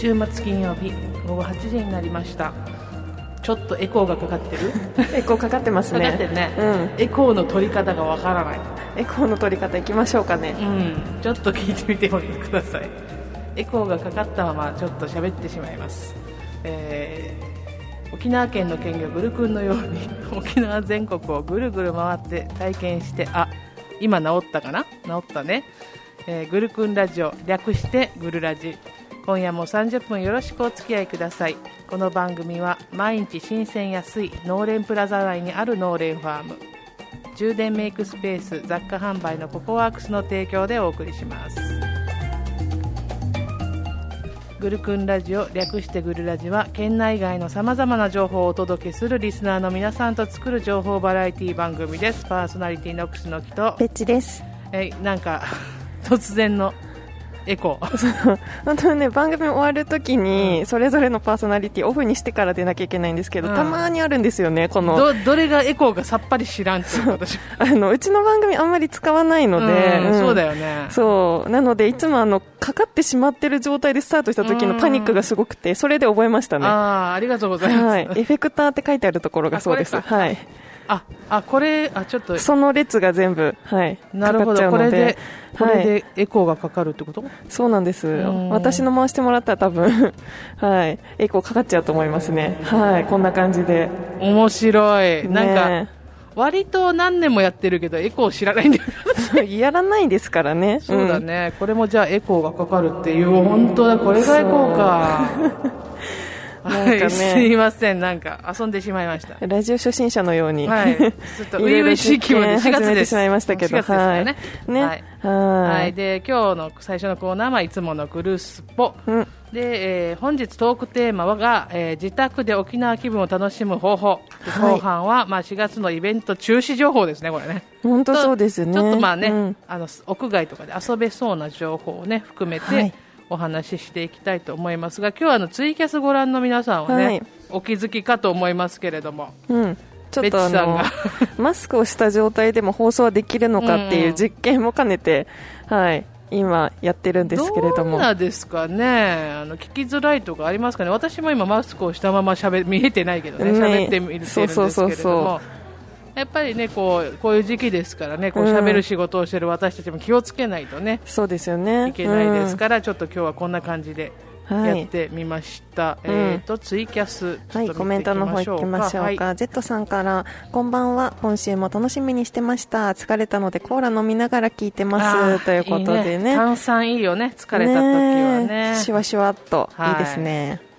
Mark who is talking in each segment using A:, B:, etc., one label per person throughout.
A: 週末金曜日午後8時になりました。ちょっとエコーがかかってる？
B: エコーかかってますね。
A: かかってるね、
B: うん。
A: エコーの取り方がわからない。
B: エコーの取り方いきましょうかね。
A: うん。ちょっと聞いてみてください。エコーがかかったままちょっと喋ってしまいます、えー沖縄県の県魚グルクンのように 沖縄全国をぐるぐる回って体験してあ今治ったかな？治ったね、えーグルクンラジオ略してグルラジ今夜も30分よろしくお付き合いください。この番組は毎日新鮮安い農連プラザ内にある農連ファーム。充電メイクスペース雑貨販売のココワークスの提供でお送りします。グルクンラジオ略してグルラジは県内外のさまざまな情報をお届けするリスナーの皆さんと作る情報バラエティ番組です。パーソナリティのクスの木と。
B: ペッチです。
A: えなんか 突然のエコー。
B: 本当はね番組終わるときにそれぞれのパーソナリティオフにしてから出なきゃいけないんですけど、
A: うん。
B: たまにあるんですよねこの。
A: どどれがエコーかさっぱり知らんっていう私
B: あのうちの番組あんまり使わないので、
A: うんそうだ
B: よ
A: よね。
B: そう。なのでいつもあのかかってしまってる状態でスタートした時のパニックがすごくてそれで覚えましたね。
A: ああありがとうございます、
B: はい、エフェクターって書いてあるところがそうです。はい。
A: ああこれあちょっと
B: その列が全部、はい。
A: なるほどこれ
B: で
A: でこれ
B: はい。
A: でエコーがかかるってこと、
B: そうなんです
A: ん。
B: 私の回してもらったら多分、はい。エコーかかっちゃうと思いますね。はい。こんな感じで。
A: 面白いなんか、
B: ね
A: 割と何年もやってるけどエコー知らないんだよ
B: え やらないですからね。
A: そうだね、これもじゃあエコーがかかるっていう本当だこれがエコーかはい、すいませんなんか遊んでしまいました
B: うん。ラジオ初心者のように。
A: はいちょっと初々しい気分で4
B: 実験
A: 月で
B: しまいましたけど。
A: 4月ですからね
B: はい。ね。
A: はい
B: は
A: はいい。で今日の最初のコーナーはいつものグルスポ、
B: うん
A: で、えー本日トークテーマが、えー自宅で沖縄気分を楽しむ方法で
B: はい
A: 後半は、まあ、4月のイベント中止情報ですねこれね
B: 本当そうですね。
A: ちょっとまあね、
B: うん
A: あの屋外とかで遊べそうな情報をね含めて、
B: はい
A: お話ししていきたいと思いますが今日はあのツイキャスご覧の皆さんはね、
B: はい。
A: お気づきかと思いますけれども
B: うん、ちょっとあ
A: ベッチさん
B: の
A: が
B: マスクをした状態でも放送はできるのかっていう実験も兼ねて、はい、今やってるんですけれど
A: どん
B: も。
A: なですかね。あの聞きづらいとかありますかね。私も今マスクをしたまましゃべ見えてないけどね。
B: ね
A: 喋ってみてるんですけれども。
B: そうそうそうそ
A: やっぱりねこうこういう時期ですからねこう
B: うん
A: 喋る仕事をしてる私たちも気をつけないとね、
B: そうですよね。
A: いけないですから、ちょっと今日はこんな感じで
B: うんはい。
A: やってみました、
B: うん
A: えー、とツイキャス
B: はい、コメントの方
A: い
B: 行きましょうか。
A: はい
B: Z さんから、こんばんは。今週も楽しみにしてました。疲れたのでコーラ飲みながら聞いて
A: あ
B: ます。
A: ー
B: ということで
A: いい
B: ね。
A: 炭酸いいよね疲れた時はね
B: シュワシュワっと。
A: はい
B: いいですね。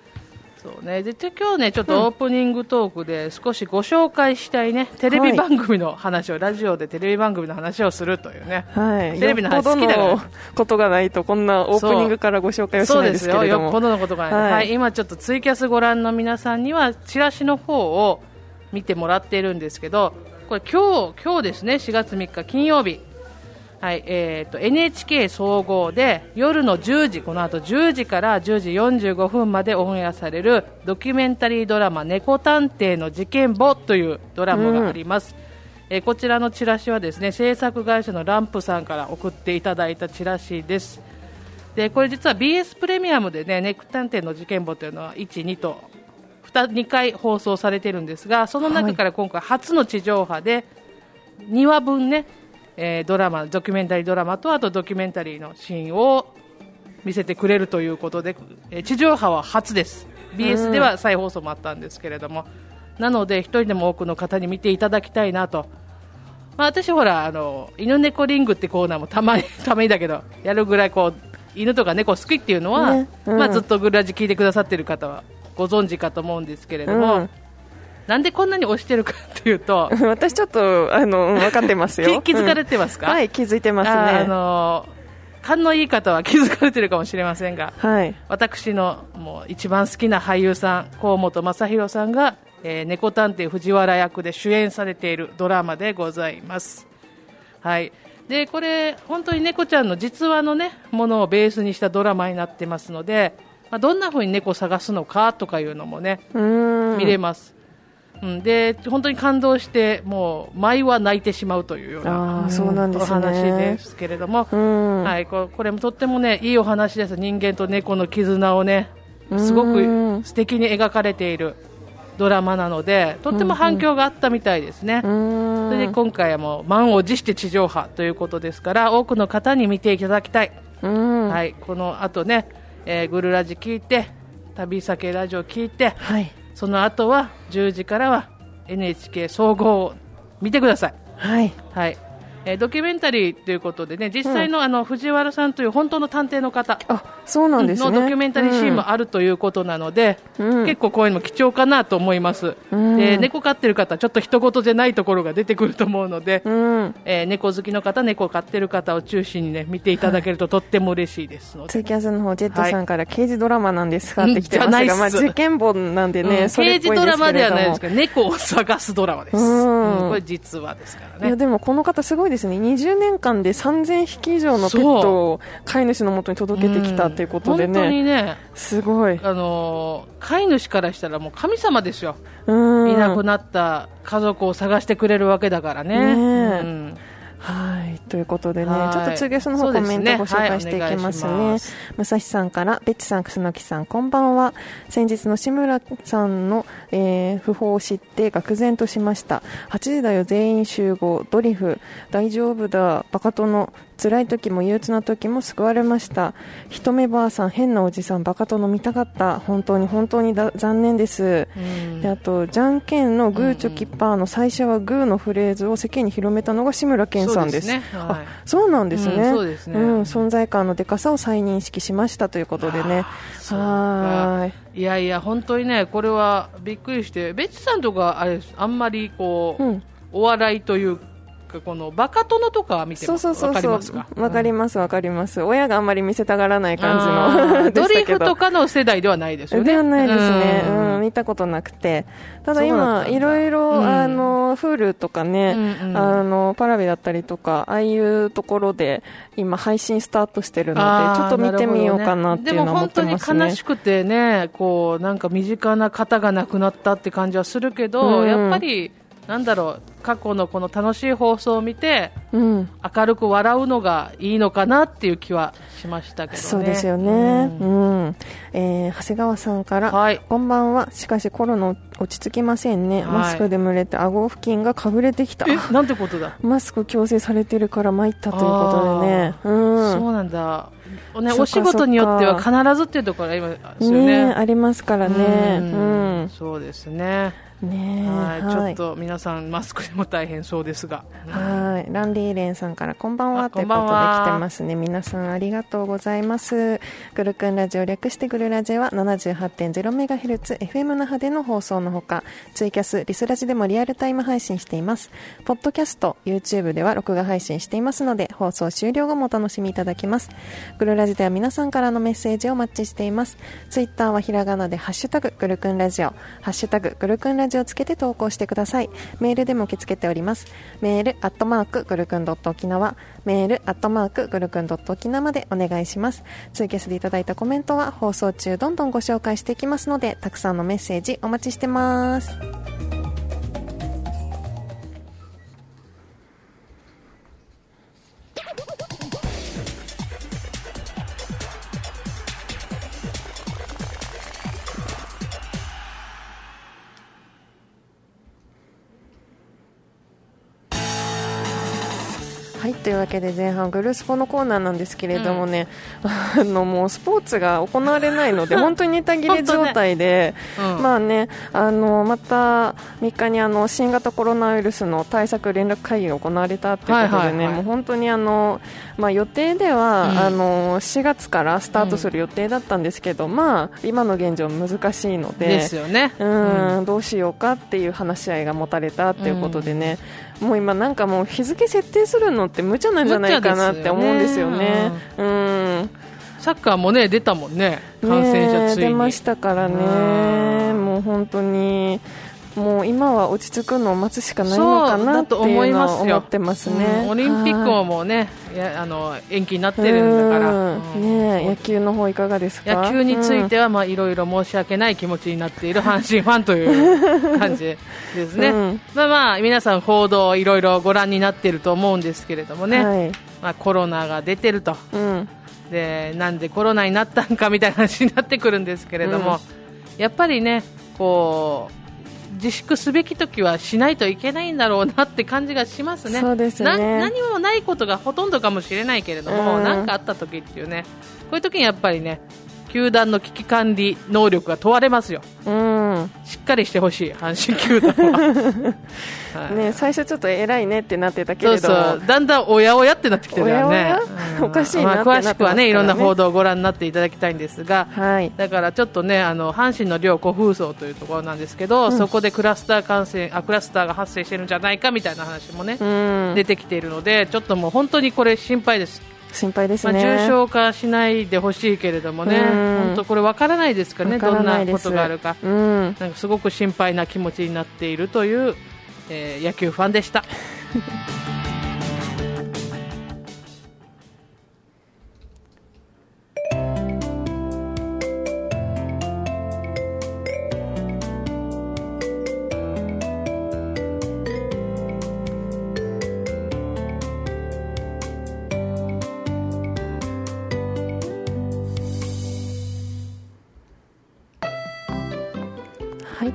A: そうね。でで今日ねちょっとオープニングトークで少しご紹介したいね、テレビ番組の話を、ラジオでテレビ番組の話をするというね。
B: はい。
A: テレビの話好きだから。
B: のことがないと、こんなオープニングからご紹介をし
A: そうで
B: ないですすけれども。
A: よ。よっぽどのことがない、
B: はい。
A: はい。今ちょっとツイキャスご覧の皆さんにはチラシの方を見てもらっているんですけどこれ今日今日ですね。4月3日金曜日はいえー、と NHK 総合で夜の10時この後10時から10時45分までオンエアされるドキュメンタリードラマ「猫探偵の事件簿」というドラマがあります、えーこちらのチラシはですね制作会社のランプさんから送っていただいたチラシです。でこれ実は BS プレミアムでね「ネック探偵の事件簿」というのは1、2と 2, 2回放送されてるんですがその中から今回初の地上波で2話分ね、えードラマドキュメンタリードラマとあとドキュメンタリーのシーンを見せてくれるということで、えー地上波は初です。BS では再放送もあったんですけれども、なので一人でも多くの方に見ていただきたいなと。まあ、私ほらあの犬猫リングってコーナーもたまに たまにだけどやるぐらいこう犬とか猫好きっていうのは、
B: ね。うん。
A: まあ、ずっとグラジ聞いてくださってる方はご存知かと思うんですけれども、
B: うん
A: なんでこんなに推してるかっていうと
B: 私ちょっと、あの、分かってますよ。
A: 気気づかれ
B: て
A: てますか、
B: はい、気づいてます
A: ああ
B: ね。
A: の勘のいい方は気づかれてるかもしれませんが
B: はい。
A: 私のもう一番好きな俳優さん河本正宏さんが、えー猫探偵藤原役で主演されているドラマでございます。はいでこれ本当に猫ちゃんの実話のねものをベースにしたドラマになってますので、まあ、どんな風に猫を探すのかとかいうのもね。見れます、うん、で本当に感動してもう舞は泣いてしまうというよう
B: あ
A: な
B: ーそうなんですね。
A: お話ですけれども、
B: うん。
A: はい、ここれもとってもねいいお話です。人間と猫の絆をねすご
B: うん
A: く素敵に描かれているドラマなのでとっても反響があったみたいですね。
B: うーん。
A: それで今回はもう満を持して地上波ということですから多くの方に見ていただきたい、
B: うん。は
A: はい、この後ね、えーグルラジ聞いて旅先ラジオ聞いて
B: い
A: その後は10時からは NHK 総合を見てください。
B: はい
A: はいえードキュメンタリーということでね実際の,、あの藤原さんという本当の探偵の方。
B: あそうなんですね。
A: のドキュメンタリーシーンもあるということなので、
B: うん。
A: 結構こういうのも貴重かなと思います、
B: うん。
A: で猫飼ってる方ちょっと一言じゃないところが出てくると思うので、
B: うん。
A: えー猫好きの方猫飼ってる方を中心にね見ていただけるととっても嬉しいですので、
B: ツイキャスの方ジェットさんから刑事ドラマなんですか
A: うん。
B: って来てますが、まあ、事件本なんでね、
A: 刑事ドラマではないです
B: け
A: けど猫を探すドラマです、これ実話ですからね。
B: いやでもこの方すごいですね。20年間で3000匹以上のペットを飼い主のもとに届けてきたっていうことで
A: ん本当に
B: ね、
A: ね
B: すごい、
A: あのー飼い主からしたらもう神様ですよ、
B: うん。
A: いなくなった家族を探してくれるわけだからね。
B: ねえ。
A: うん
B: はいということでね、
A: はい
B: ちょっとツイキャスの方コメントをご紹介していきますね。
A: す
B: 武蔵さんから、ベッチさん、楠木さん、こんばんは。先日の志村さんの、えー訃報を知って愕然としました。8時だよ、全員集合、ドリフ、大丈夫だ、バカ殿、辛い時も憂鬱な時も救われました。ひめばあさん、変なおじさん、バカ殿見たかった。本当に本当にだ残念です。
A: うん。
B: であとじゃんけんのグーチョキパーの最初はグーのフレーズを世間に広めたのが志村けんさんです。
A: ね。はい。
B: あそうなんですね,、
A: うんそうですね。
B: ん存在感のでかさを再認識しましたということでね。はーい。
A: いやいや、本当にね、これはびっくりして、ベッチさんとかあれあんまりこう、
B: うん。
A: お笑いというか、このバカ殿とかは見て
B: そうそうそうそう。
A: ますか？
B: わかりますわかります。親があんまり見せたがらない感じ
A: あ
B: の
A: ドリフとかの世代ではないですよね。
B: ではないですね、
A: う
B: うんん見たことなくて、ただ今、いろいろ、
A: うん。
B: あの Hulu とかね、
A: うんうん。
B: あのパラビだったりとか、ああいうところで今、配信スタートしてるので、ちょっと見てみようかなっていうのは思ってます
A: でも本当に悲
B: ね。
A: しくてね、こうなんか身近な方が亡くなったって感じはするけど、
B: うん。
A: やっぱりなんだろう過去のこの楽しい放送を見て
B: うん
A: 明るく笑うのがいいのかなっていう気はしましたけどね。
B: そうですよね、
A: う
B: うんんえー長谷川さんから、
A: はい
B: こんばんは、しかしコロナ落ち着きませんね、
A: はい
B: マスクで蒸れて顎付近がかぶれてきた、
A: えなんてことだ？
B: マスク強制されてるから参ったということでね、うん、
A: そうなんだ。ね、お仕事によっては必ずっていうところが今ですよね。
B: ねありますからね。
A: う
B: うんん。
A: そうですね。
B: ね
A: はい、
B: はい。
A: ちょっと皆さんマスクでも大変そうですが。
B: はい。ランリーレンさんからこんばんは
A: あ
B: ということで来てますね。皆さんありがとうございます。グルクンラジオ略してグルラジは 78.0MHz FM 那覇での放送のほか、ツイキャス、リスラジでもリアルタイム配信しています。ポッドキャスト、YouTube では録画配信していますので、放送終了後もお楽しみいただけます。グルラジでは皆さんからのメッセージをお待ちしています。ツイッターはひらがなでハッシュタググルクンラジオ、ハッシュタググルクンラジオをつけて投稿してください。メールでも受け付けております。メール、アットマーク、グルクンドット沖縄、メール、アットマーク、グルクンドット沖縄までお願いします。ツイキャスでいただいたコメントは放送中どんどんご紹介していきますので、たくさんのメッセージお待ちしてます。というわけで前半グルースポのコーナーなんですけれどもね、あのもうスポーツが行われないので 本当にネタ切れ状態で、
A: うん。
B: まあねあのまた3日にあの新型コロナウイルスの対策連絡会議が行われたということでね、もう本当にあのまあ予定では、
A: うん。
B: あの4月からスタートする予定だったんですけど、まあ今の現状難しいので。
A: ですよね。
B: うん、どうしようかっていう話し合いが持たれたっていうことでね、もう今、なんかもう日付設定するのって無茶なんじゃないかなって思うんですよね。うん
A: サッカーもね出たもんね。感染者ついに。
B: 出ましたからね、
A: うん
B: もう本当に。もう今は落ち着くのを待つしかないのかなっていう
A: 思います
B: 思ってますね。
A: うんオリンピック
B: はい
A: もね、いやあの延期になってるんだから。
B: ねえ野球の方いかがですか？
A: 野球についてはまあいろいろ申し訳ない気持ちになっている阪神ファンという感じですね。
B: うん
A: まあまあ皆さん報道をいろいろご覧になっていると思うんですけれどもね。
B: はい
A: まあコロナが出てると。
B: うん
A: でなんでコロナになったんかみたいな話になってくるんですけれども、やっぱりねこう自粛すべき時はしないといけないんだろうなって感じがしますね。
B: そうですね
A: な何もないことがほとんどかもしれないけれども、
B: うん
A: 何かあった時っていうね、こういう時にやっぱりね、球団の危機管理能力が問われますよ。
B: うん
A: しっかりしてほしい、阪神球団は。はい。
B: ね、最初ちょっと偉いねってなってたけど。
A: そう、だんだんおやおやってなってきてるからね。
B: おかしいな
A: 詳しくはね、いろんな報道をご覧になっていただきたいんですが、
B: はい。
A: だからちょっとね、あの阪神の両湖風荘というところなんですけど、そこでクラスター感染あ、クラスターが発生してるんじゃないかみたいな話もね、
B: うん。
A: 出てきているので、ちょっともう本当にこれ心配です。
B: 心配です
A: まあ、
B: ね、
A: 重症化しないでほしいけれどもね、
B: うん。
A: 本当これわからないですからね、どんなことがあるか。
B: うん。
A: なんかすごく心配な気持ちになっているという、えー野球ファンでした。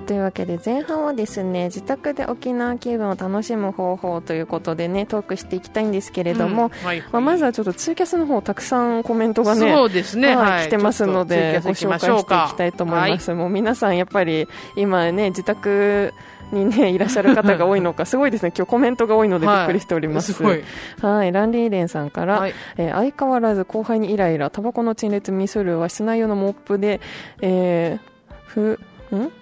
B: というわけで前半はですね自宅で沖縄気分を楽しむ方法ということでねトークしていきたいんですけれども、
A: うんはい。
B: まあ、まずはちょっとツイキャスの方たくさんコメントがね
A: そうですね
B: はい
A: はい。
B: 来てますのでご紹介してい
A: き
B: たいと思います、もう皆さんやっぱり今ね自宅にねいらっしゃる方が多いのかすごいですね。今日コメントが多いのでびっくりしております、
A: はい。い、
B: ランリーレンさんから、
A: はい。
B: えー相変わらず後輩にイライラ、タバコの陳列ミスるは室内用のモップで、えー、ふ、ん？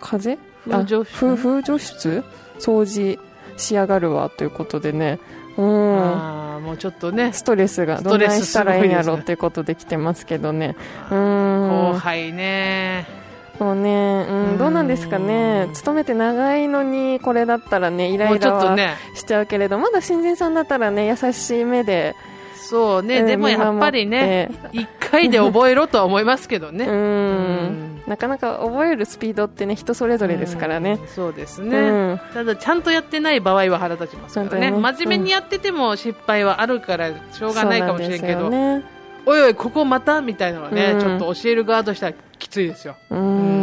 B: 風？
A: 風除
B: 風風除室掃除しやがるわということでね、うん。
A: あーもうちょっとね。
B: ストレスがどないしたらいいんやろっていうことで来てますけどね。うん。
A: 後輩ね。
B: もうね、う
A: うん。
B: ん、どうなんですかね。勤めて長いのに、これだったらね、イライラはしちゃうけれど、まだ新人さんだったらね、優しい目で、
A: そうね、
B: うん
A: でもやっぱりね一回で覚えろとは思いますけどね。
B: う
A: うん
B: ん、なかなか覚えるスピードってね、人それぞれですからね。
A: うんそうです
B: う
A: ね、
B: ん。
A: ただちゃんとやってない場合は腹立ちますからね。
B: ね。
A: 真面目にやってても失敗はあるからしょうがないかもしれんけど、
B: ね。
A: おいおいここまた？みたいなのはね、
B: うん。
A: ちょっと教える側としてはきついですよ。
B: うーん、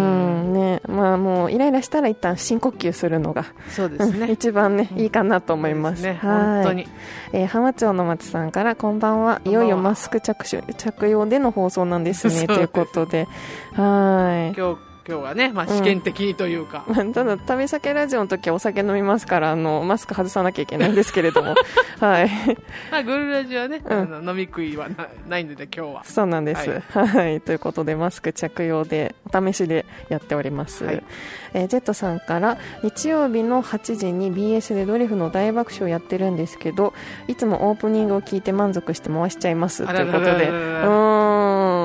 B: ね、まあもうイライラしたら一旦深呼吸するのが、
A: そうですね
B: 一番ね、いいかなと思います。
A: ね
B: はい
A: 本当に
B: えー浜町の松さんからこんばんは。いよいよマスク着手着用での放送なんですね。ということで。はい。
A: 今日今日はね、まあ、試験的にというか、
B: まあただ、旅先ラジオの時はお酒飲みますから、あの、マスク外さなきゃいけないんですけれども。はい。
A: まあ、グルラジはね、
B: うん
A: あの飲み食いはなないので今日は
B: そうなんです、はい。ということで、マスク着用で、お試しでやっております。
A: はい
B: えージェットさんから、日曜日の8時に BS でドリフの大爆笑やってるんですけど、いつもオープニングを聞いて満足して回しちゃいます。ということで。うーん。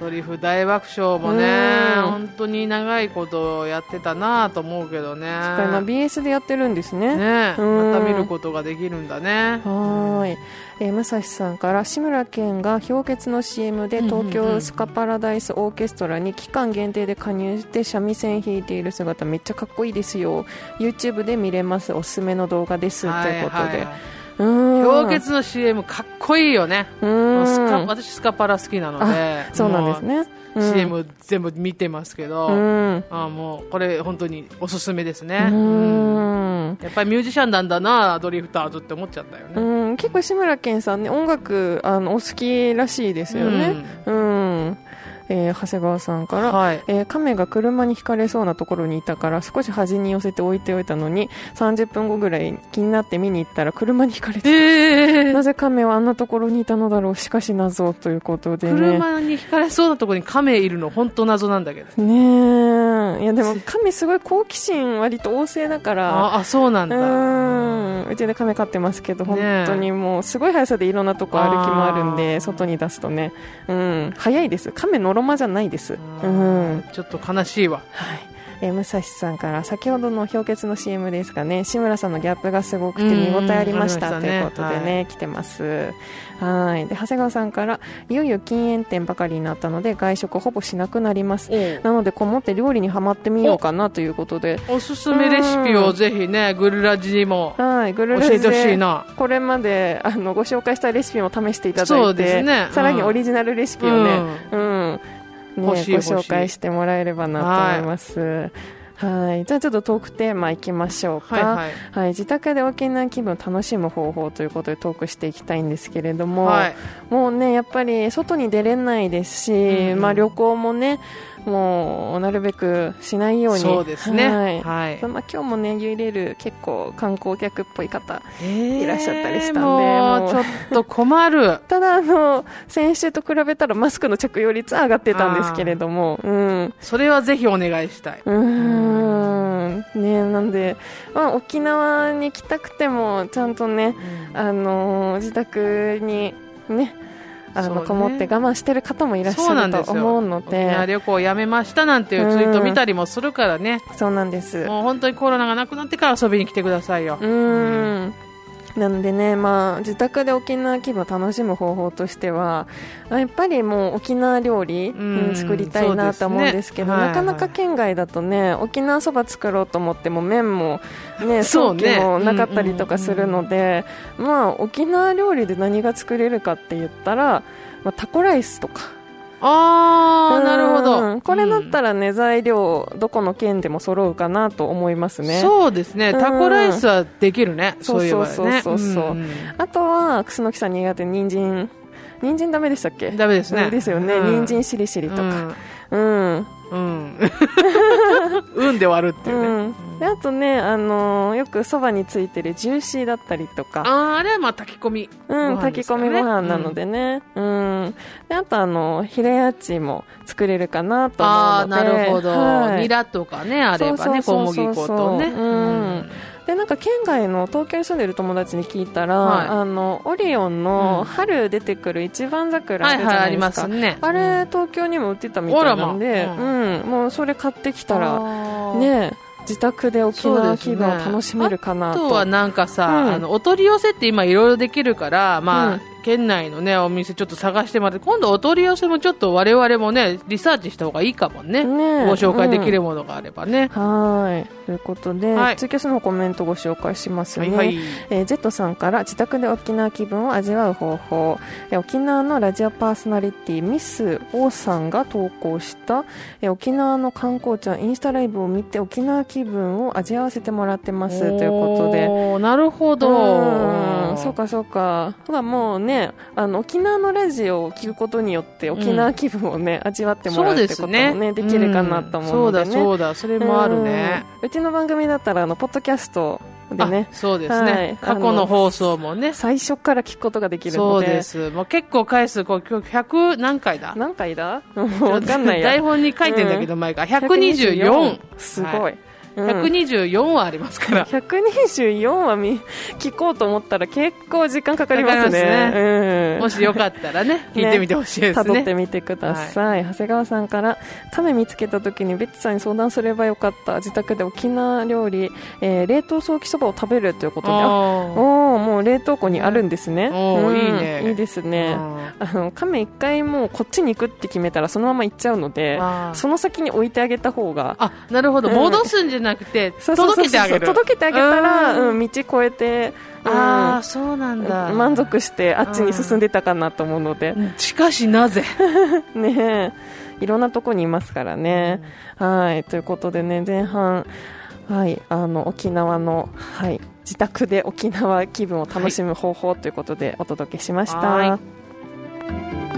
A: ドリフ大爆笑もね
B: うん。
A: 本当に長いことやってたなと思うけどね。
B: しっかり今 BS でやってるんですね。
A: ね
B: うん。
A: また見ることができるんだね。
B: はーい、えー武蔵さんから志村けんが氷結の CM で東京スカパラダイスオーケストラに期間限定で加入して三味線弾いている姿めっちゃかっこいいですよ。YouTube で見れます。おすすめの動画です、ということで。
A: はいはい氷結の CM かっこいいよね。スカ私スカパラ好きなので。
B: そうなんですね。
A: もう
B: うん。
A: CM 全部見てますけど、
B: うん。
A: あもうこれ本当におすすめです
B: う
A: ね、やっぱりミュージシャンなんだなドリフターズって思っちゃったよね、
B: うん。結構志村けんさんね音楽あのお好きらしいですよね。うん、えー長谷川さんから、
A: はい。
B: えー亀が車にひかれそうなところにいたから少し端に寄せて置いておいたのに30分後ぐらい気になって見に行ったら車にひかれて
A: えー。
B: なぜ亀はあんなところにいたのだろうしかし謎ということでね。
A: 車にひかれそうなところに亀いるの本当謎なんだけど。
B: ねえ。いやでも亀すごい好奇心割と旺盛だから
A: ああそうなん
B: う
A: だ
B: ん。うちで亀飼ってますけど本当にもうすごい速さでいろんなとこ歩き回るん
A: あ
B: で
A: ー
B: 外に出すとね。うん。早いです。亀のろまじゃないです。う
A: うん
B: ん。
A: ちょっと悲しいわ。
B: はいえー、武蔵さんから先ほどの氷結の CM ですかね。志村さんのギャップがすごくて見応えありましたということでね、はい、来てます。はい。で長谷川さんからいよいよ禁煙店ばかりになったので外食ほぼしなくなります。なのでこもって料理にはまってみようかなということで。
A: おすすめレシピをぜひねグルラジにもはいグルラジ教えてほしいな。
B: これまであのご紹介したレシピも試していただいて、ね。うん、さらにオリジナルレシピをね、うん、うんね、ご紹介してもらえればなと思います。はいはい。じゃあちょっとトークテーマいきましょうか。はい、はいはい、自宅で沖縄気分を楽しむ方法ということでトークしていきたいんですけれども、はい、もうね、やっぱり外に出れないですし、うん、まあ旅行もね、もうなるべくしないように。
A: そうですね、はい、
B: はい、まあ、今日もねユイレール結構観光客っぽい方いらっしゃったりしたんで、えー、も
A: うちょっと困る。
B: ただあの先週と比べたらマスクの着用率上がってたんですけれども、うん、
A: それはぜひお願いしたい。
B: うん。ねなんで、まあ、沖縄に来たくてもちゃんとね、うん、あの自宅にねあの、ね、こもって我慢してる方もいらっしゃると思うので。
A: 沖縄旅行やめましたなんていうツイート見たりもするからね、
B: そうなんです。
A: もう本当にコロナがなくなってから遊びに来てくださいよ。
B: うんなのでね、まあ、自宅で沖縄気分を楽しむ方法としてはやっぱりもう沖縄料理、うん、作りたいなと思うんですけど、ねはいはい、なかなか県外だとね沖縄そば作ろうと思っても麺も、ね、早期もなかったりとかするので、まあ、沖縄料理で何が作れるかって言ったら、まあ、タコライスとか。
A: ああ、なるほど。
B: これだったらね、材料、どこの県でも揃うかなと思いますね。
A: そうですね。タコライスはできるね。そういえばね。そう
B: そうそうあとは、楠木さん苦手、人参。人参ダメでしたっけ？
A: ダメですね。
B: ですよね。人参しりしりとか。うん。うん。
A: うんで割るっていうね。うん。
B: であとね、あのー、よくそばについてるジューシーだったりとか。
A: ああれはまあ炊き込み、
B: うん、炊き込みご飯なのでね、うん、うん、であとあのヒレアチも作れるかなと思うので。あ
A: なるほど、はい、ニラとかねあればね小麦粉とね。うん
B: でなんか県外の東京に住んでる友達に聞いたら、はい、あのオリオンの春出てくる一番桜あるじゃないですか、はいはい、あね、あれ東京にも売ってたみたいなんで、うん、うん、もうそれ買ってきたらね自宅で沖縄気分を楽しめるかなと、
A: ね、あとはなんかさ、うん、あのお取り寄せって今いろいろできるからまあ、うん県内のね、お店ちょっと探してもらって、今度お取り寄せもちょっと我々もね、リサーチした方がいいかもね。ねご紹介できるものがあればね。
B: うん、はい。ということで、はい、ツイキャスのコメントご紹介しますね。はい、はい、えー、ジェットさんから自宅で沖縄気分を味わう方法。え沖縄のラジオパーソナリティミス王さんが投稿した、え沖縄の観光地はインスタライブを見て沖縄気分を味わわせてもらってますということで。
A: なるほど。
B: うん、そうかそうか。ほらもうね、ね、あの沖縄のラジオを聞くことによって沖縄気分をね、うん、味わってもらうってこともねね。できるかなと思うので、ね、
A: そうだそうだ。それもあるね、
B: うちの番組だったらあのポッドキャストでね。
A: そうですね、はい、過去の放送もね。
B: 最初から聞くことができるの
A: で。そうです。もう結構回数こう今日100何回だ？
B: 何回だ？分かんない
A: 台本に書いてんだけど、前から。124
B: すごい、はい
A: 124話ありますから。
B: 124話見聞こうと思ったら結構時間かかりますね。す
A: ねうん、もしよかったらね、聞いてみてほしいですね。
B: 辿ってみてください。はい、長谷川さんから、亀見つけた時にベッツさんに相談すればよかった。自宅で沖縄料理、えー、冷凍早期そばを食べるということで、あおもう冷凍庫にあるんですね。
A: うん、いいね。
B: いいですね。あの、亀一回もうこっちに行くって決めたらそのまま行っちゃうので、その先に置いてあげた方が。
A: あ、なるほど。戻すんじゃなくて、届けてあげる。
B: 届けてあげたら、うん、道越えて、
A: ああそうなんだ。
B: 満足してあっちに進んでたかなと思うので。
A: しかしなぜ。
B: ねいろんなとこにいますからね、うん、はい。ということでね前半はいあの沖縄のはい自宅で沖縄気分を楽しむ方法ということでお届けしました。はい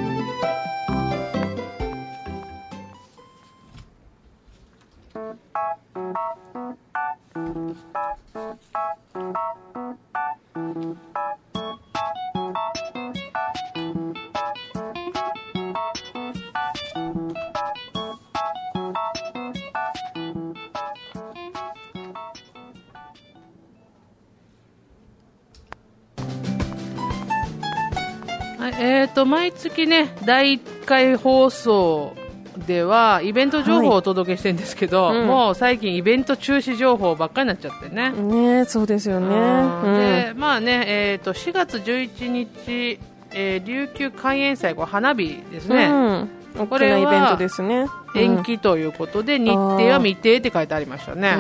A: えー、と毎月ね、第1回放送ではイベント情報をお届けしてるんですけど、
B: はいうん
A: もう最近イベント中止情報ばっかりになっちゃってね。
B: ねそうですよね。
A: うんでまあね、えー、と4月11日、えー琉球開園祭これ花火ですね、
B: うん。大
A: これは
B: イベントですね。
A: 延期ということで、日程は未定って書いてありましたね。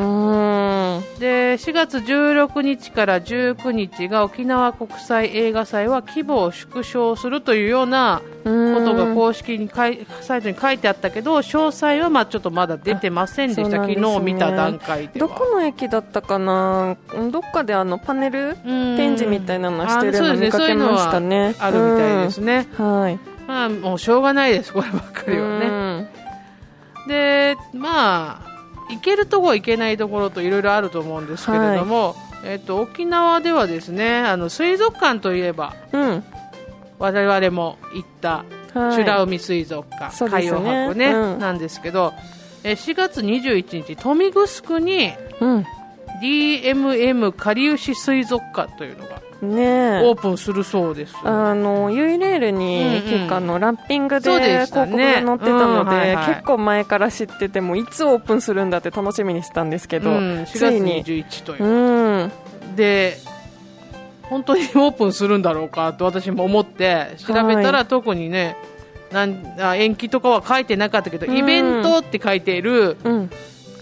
B: うん。
A: で4月16日から19日が沖縄国際映画祭は規模を縮小するというようなことが公式に書いサイトに書いてあったけど詳細はまあちょっとまだ出てませんでした、
B: ね
A: 日見た段階では
B: どこの駅だったかな？どっかであのパネル？
A: うん
B: 展示みたいなのしてるの見かけましたね。
A: そういうのはあるみたいですね、
B: うん。はい。
A: まあもうしょうがないですこればっかりはね、
B: ね。
A: でまあ行けるところ行けないところといろいろあると思うんですけれども、えっと沖縄ではですねあの水族館といえば
B: うん。
A: 我々も行った
B: はい。
A: 美ら海水族館、海洋博ね、
B: うん
A: なんですけどえー4月21日豊見城に
B: うん。
A: DMM かりゆし水族館というのが
B: ねえ。
A: オープンするそうです、
B: あのユイレールに
A: うんうん
B: 結構あのラッピングで広
A: ね。
B: 告が載ってたの
A: うんはい
B: で、
A: はい。
B: 結構前から知っててもいつオープンするんだって楽しみにしたんですけど、
A: うん、4
B: つ
A: 月
B: いに、
A: 21という。
B: う、ん、
A: で本当にオープンするんだろうかと私も思って調べたら、
B: は
A: 特にねなんあ延期とかは書いてなかったけど、
B: うん。
A: イベントって書いている
B: うん、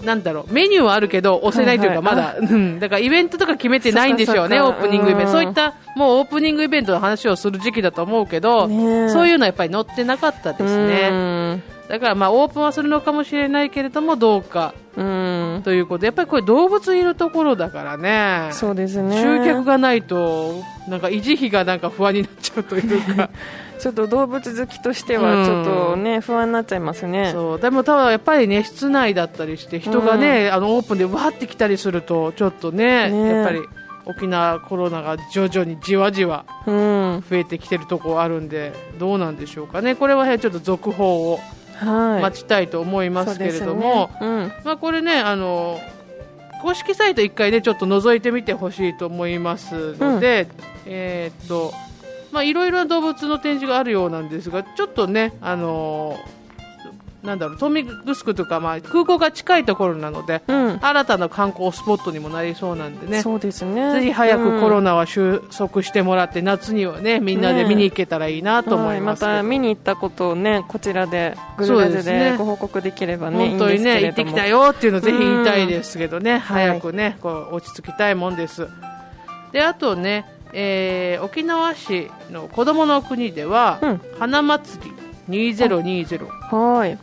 A: なんだろうメニューはあるけど押せないというか、まだ、うん、だからイベントとか決めてないんでしょうねオープニングイベント。
B: うん。
A: そういったもうオープニングイベントの話をする時期だと思うけど、そういうのはやっぱり載ってなかったですね、だからまあオープンはするのかもしれないけれどもどうか
B: うん、うん、
A: ということでやっぱりこれ動物いるところだからね。
B: そうですね。
A: 集客がないとなんか維持費がなんか不安になっちゃうというか
B: ちょっと動物好きとしてはちょっとね、不安になっちゃいますね。
A: そう。でもただやっぱりね室内だったりして人がね、あのオープンでわーって来たりするとちょっとね
B: ね。
A: やっぱり沖縄コロナが徐々にじわじわ
B: うん。
A: 増えてきてるところあるんでどうなんでしょうかね。これはちょっと続報を
B: はい。
A: 待ちたいと思いますけれども、
B: そうですね。
A: まあ、これねあの公式サイト1回でちょっと覗いてみてほしいと思いますので、えーっとまあいろいろな動物の展示があるようなんですがちょっとねあのなんだろう豊見城とか、まあ、空港が近いところなので、
B: うん、
A: 新たな観光スポットにもなりそうなんでね。
B: そうですね。
A: ぜひ早くコロ
B: ナ
A: ナは収束してもらって、夏にはねみんなで見に行けたらいいなと思いますけど、
B: また見に行ったことをねこちらでグルラジ
A: で
B: ご報告できればね
A: 本当にね行ってきたよっていうのをぜひ言いたいですけどね、
B: ん。
A: 早くねこう落ち着きたいもんです。であとね、えー沖縄市の子どもの国では、
B: うん。
A: 花祭り2020
B: はい。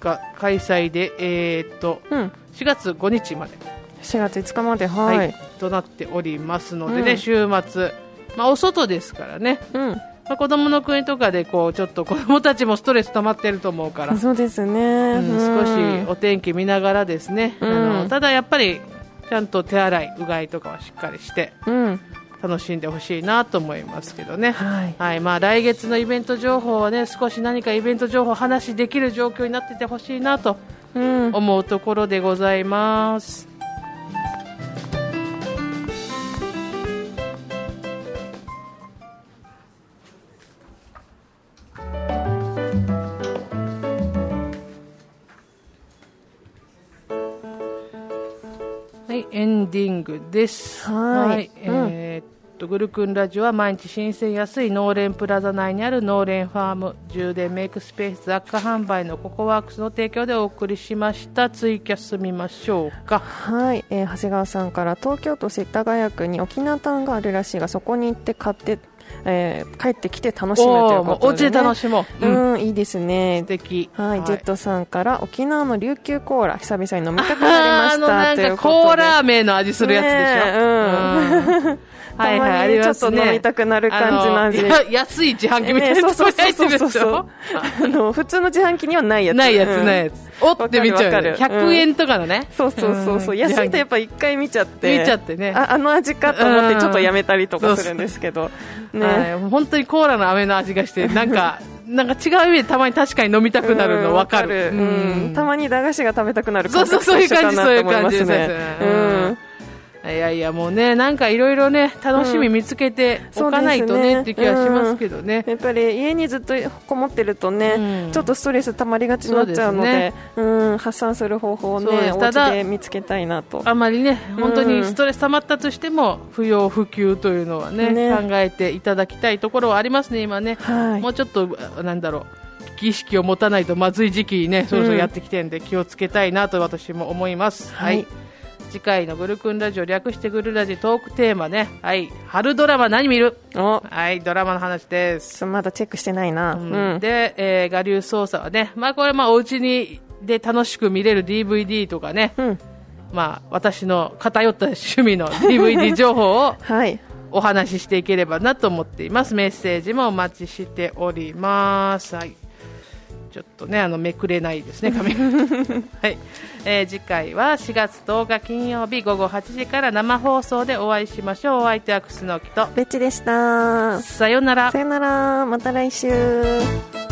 A: が開催で、えーっと
B: うん。
A: 4月5日まで、
B: 4月5日まで
A: は
B: はいい、
A: となっておりますのでね、
B: うん。
A: 週末、まあ、お外ですからね、
B: うん。
A: まあ、子どもの国とかでこうちょっと 子どもたちもストレス溜まってると思うから。
B: そうですね、
A: うん少し
B: うん
A: お天気見ながらですね、
B: うん。
A: あのただやっぱりちゃんと手洗いうがいとかはしっかりして。
B: うん
A: 楽しんでほしいなと思いますけどね、
B: はい。
A: はい。まあ、来月のイベント情報はね少し何かイベント情報を話できる状況になっててほしいなと
B: うん。
A: 思うところでございます。はい、エンディングです。
B: はい。
A: えーっと、グルクンラジオは毎日新鮮安い農連プラザ内にある農連ファーム充電メイクスペース雑貨販売のココワークスの提供でお送りしました。ツイキャス見ましょうか。
B: はい、えー長谷川さんから東京都世田谷区に沖縄タウンがあるらしいがそこに行って買って、えー帰ってきて楽しむとい
A: うお
B: うことで、
A: 家で
B: ね、
A: 楽しもう。
B: う
A: うん
B: ん、いいですね
A: 素敵。
B: はい、ジェットさんから沖縄の琉球コーラ久々に飲みたくなりましたということで
A: コーラ飴の味するやつでしょ。
B: ねうんたまにちょっと飲みたくなる感じの味。
A: あのや安い自販機みたいな
B: ねそうそうそうそう。あの普通の自販機にはないやつ。
A: ないやつ、
B: うん。
A: ないやつ。おって見ちゃうよね。
B: わかる。わかる
A: 100円とかのね。
B: そうそうそうそう、
A: ん。
B: 安いとやっぱ一回見ちゃって。
A: 見ちゃってね。
B: ああの味かと思ってちょっとやめたりとかするんですけど、ね、
A: はい、本当にコーラの飴の味がして、なんか、なんか違う意味でたまに確かに飲みたくなるの分かる。
B: うんうん。たまに駄菓子が食べたくなる
A: そうそうそういう感じ、そういう感じです。
B: ね。うん。
A: うんいやいやもうねなんかいろいろね楽しみ見つけておかないとね、
B: うん
A: って気はしますけどね、
B: やっぱり家にずっとこもってるとね、
A: うん。
B: ちょっとストレス溜まりがちになっちゃうのでうん、発散する方法をねお
A: す。ただ
B: 家で見つけたいなと。
A: あんまりね本当にストレス溜まったとしても不要不急というのはね
B: ね。
A: 考えていただきたいところはありますね今ね、
B: はい。
A: もうちょっとあなんだろう意識を持たないとまずい時期にねそろそろやってきてるんで気をつけたいなと私も思います、
B: はい
A: 次回のグルクンラジオ略してグルラジトークテーマね。はい。春ドラマ何見る？
B: お。
A: はいドラマの話です。
B: まだチェックしてないな、うん。
A: で、えー、我流操作はね、まあこれまあお家にで楽しく見れる DVD とかね、
B: うん。
A: まあ私の偏った趣味の DVD 情報を
B: はい。
A: お話ししていければなと思っています。メッセージもお待ちしております。はい。ちょっとね、あの、めくれないですね、紙が。はい。えー次回は4月10日金曜日午後8時から生放送でお会いしましょう。お相手は楠木と。
B: ベッチでした
A: さようなら
B: さ。よならまた来週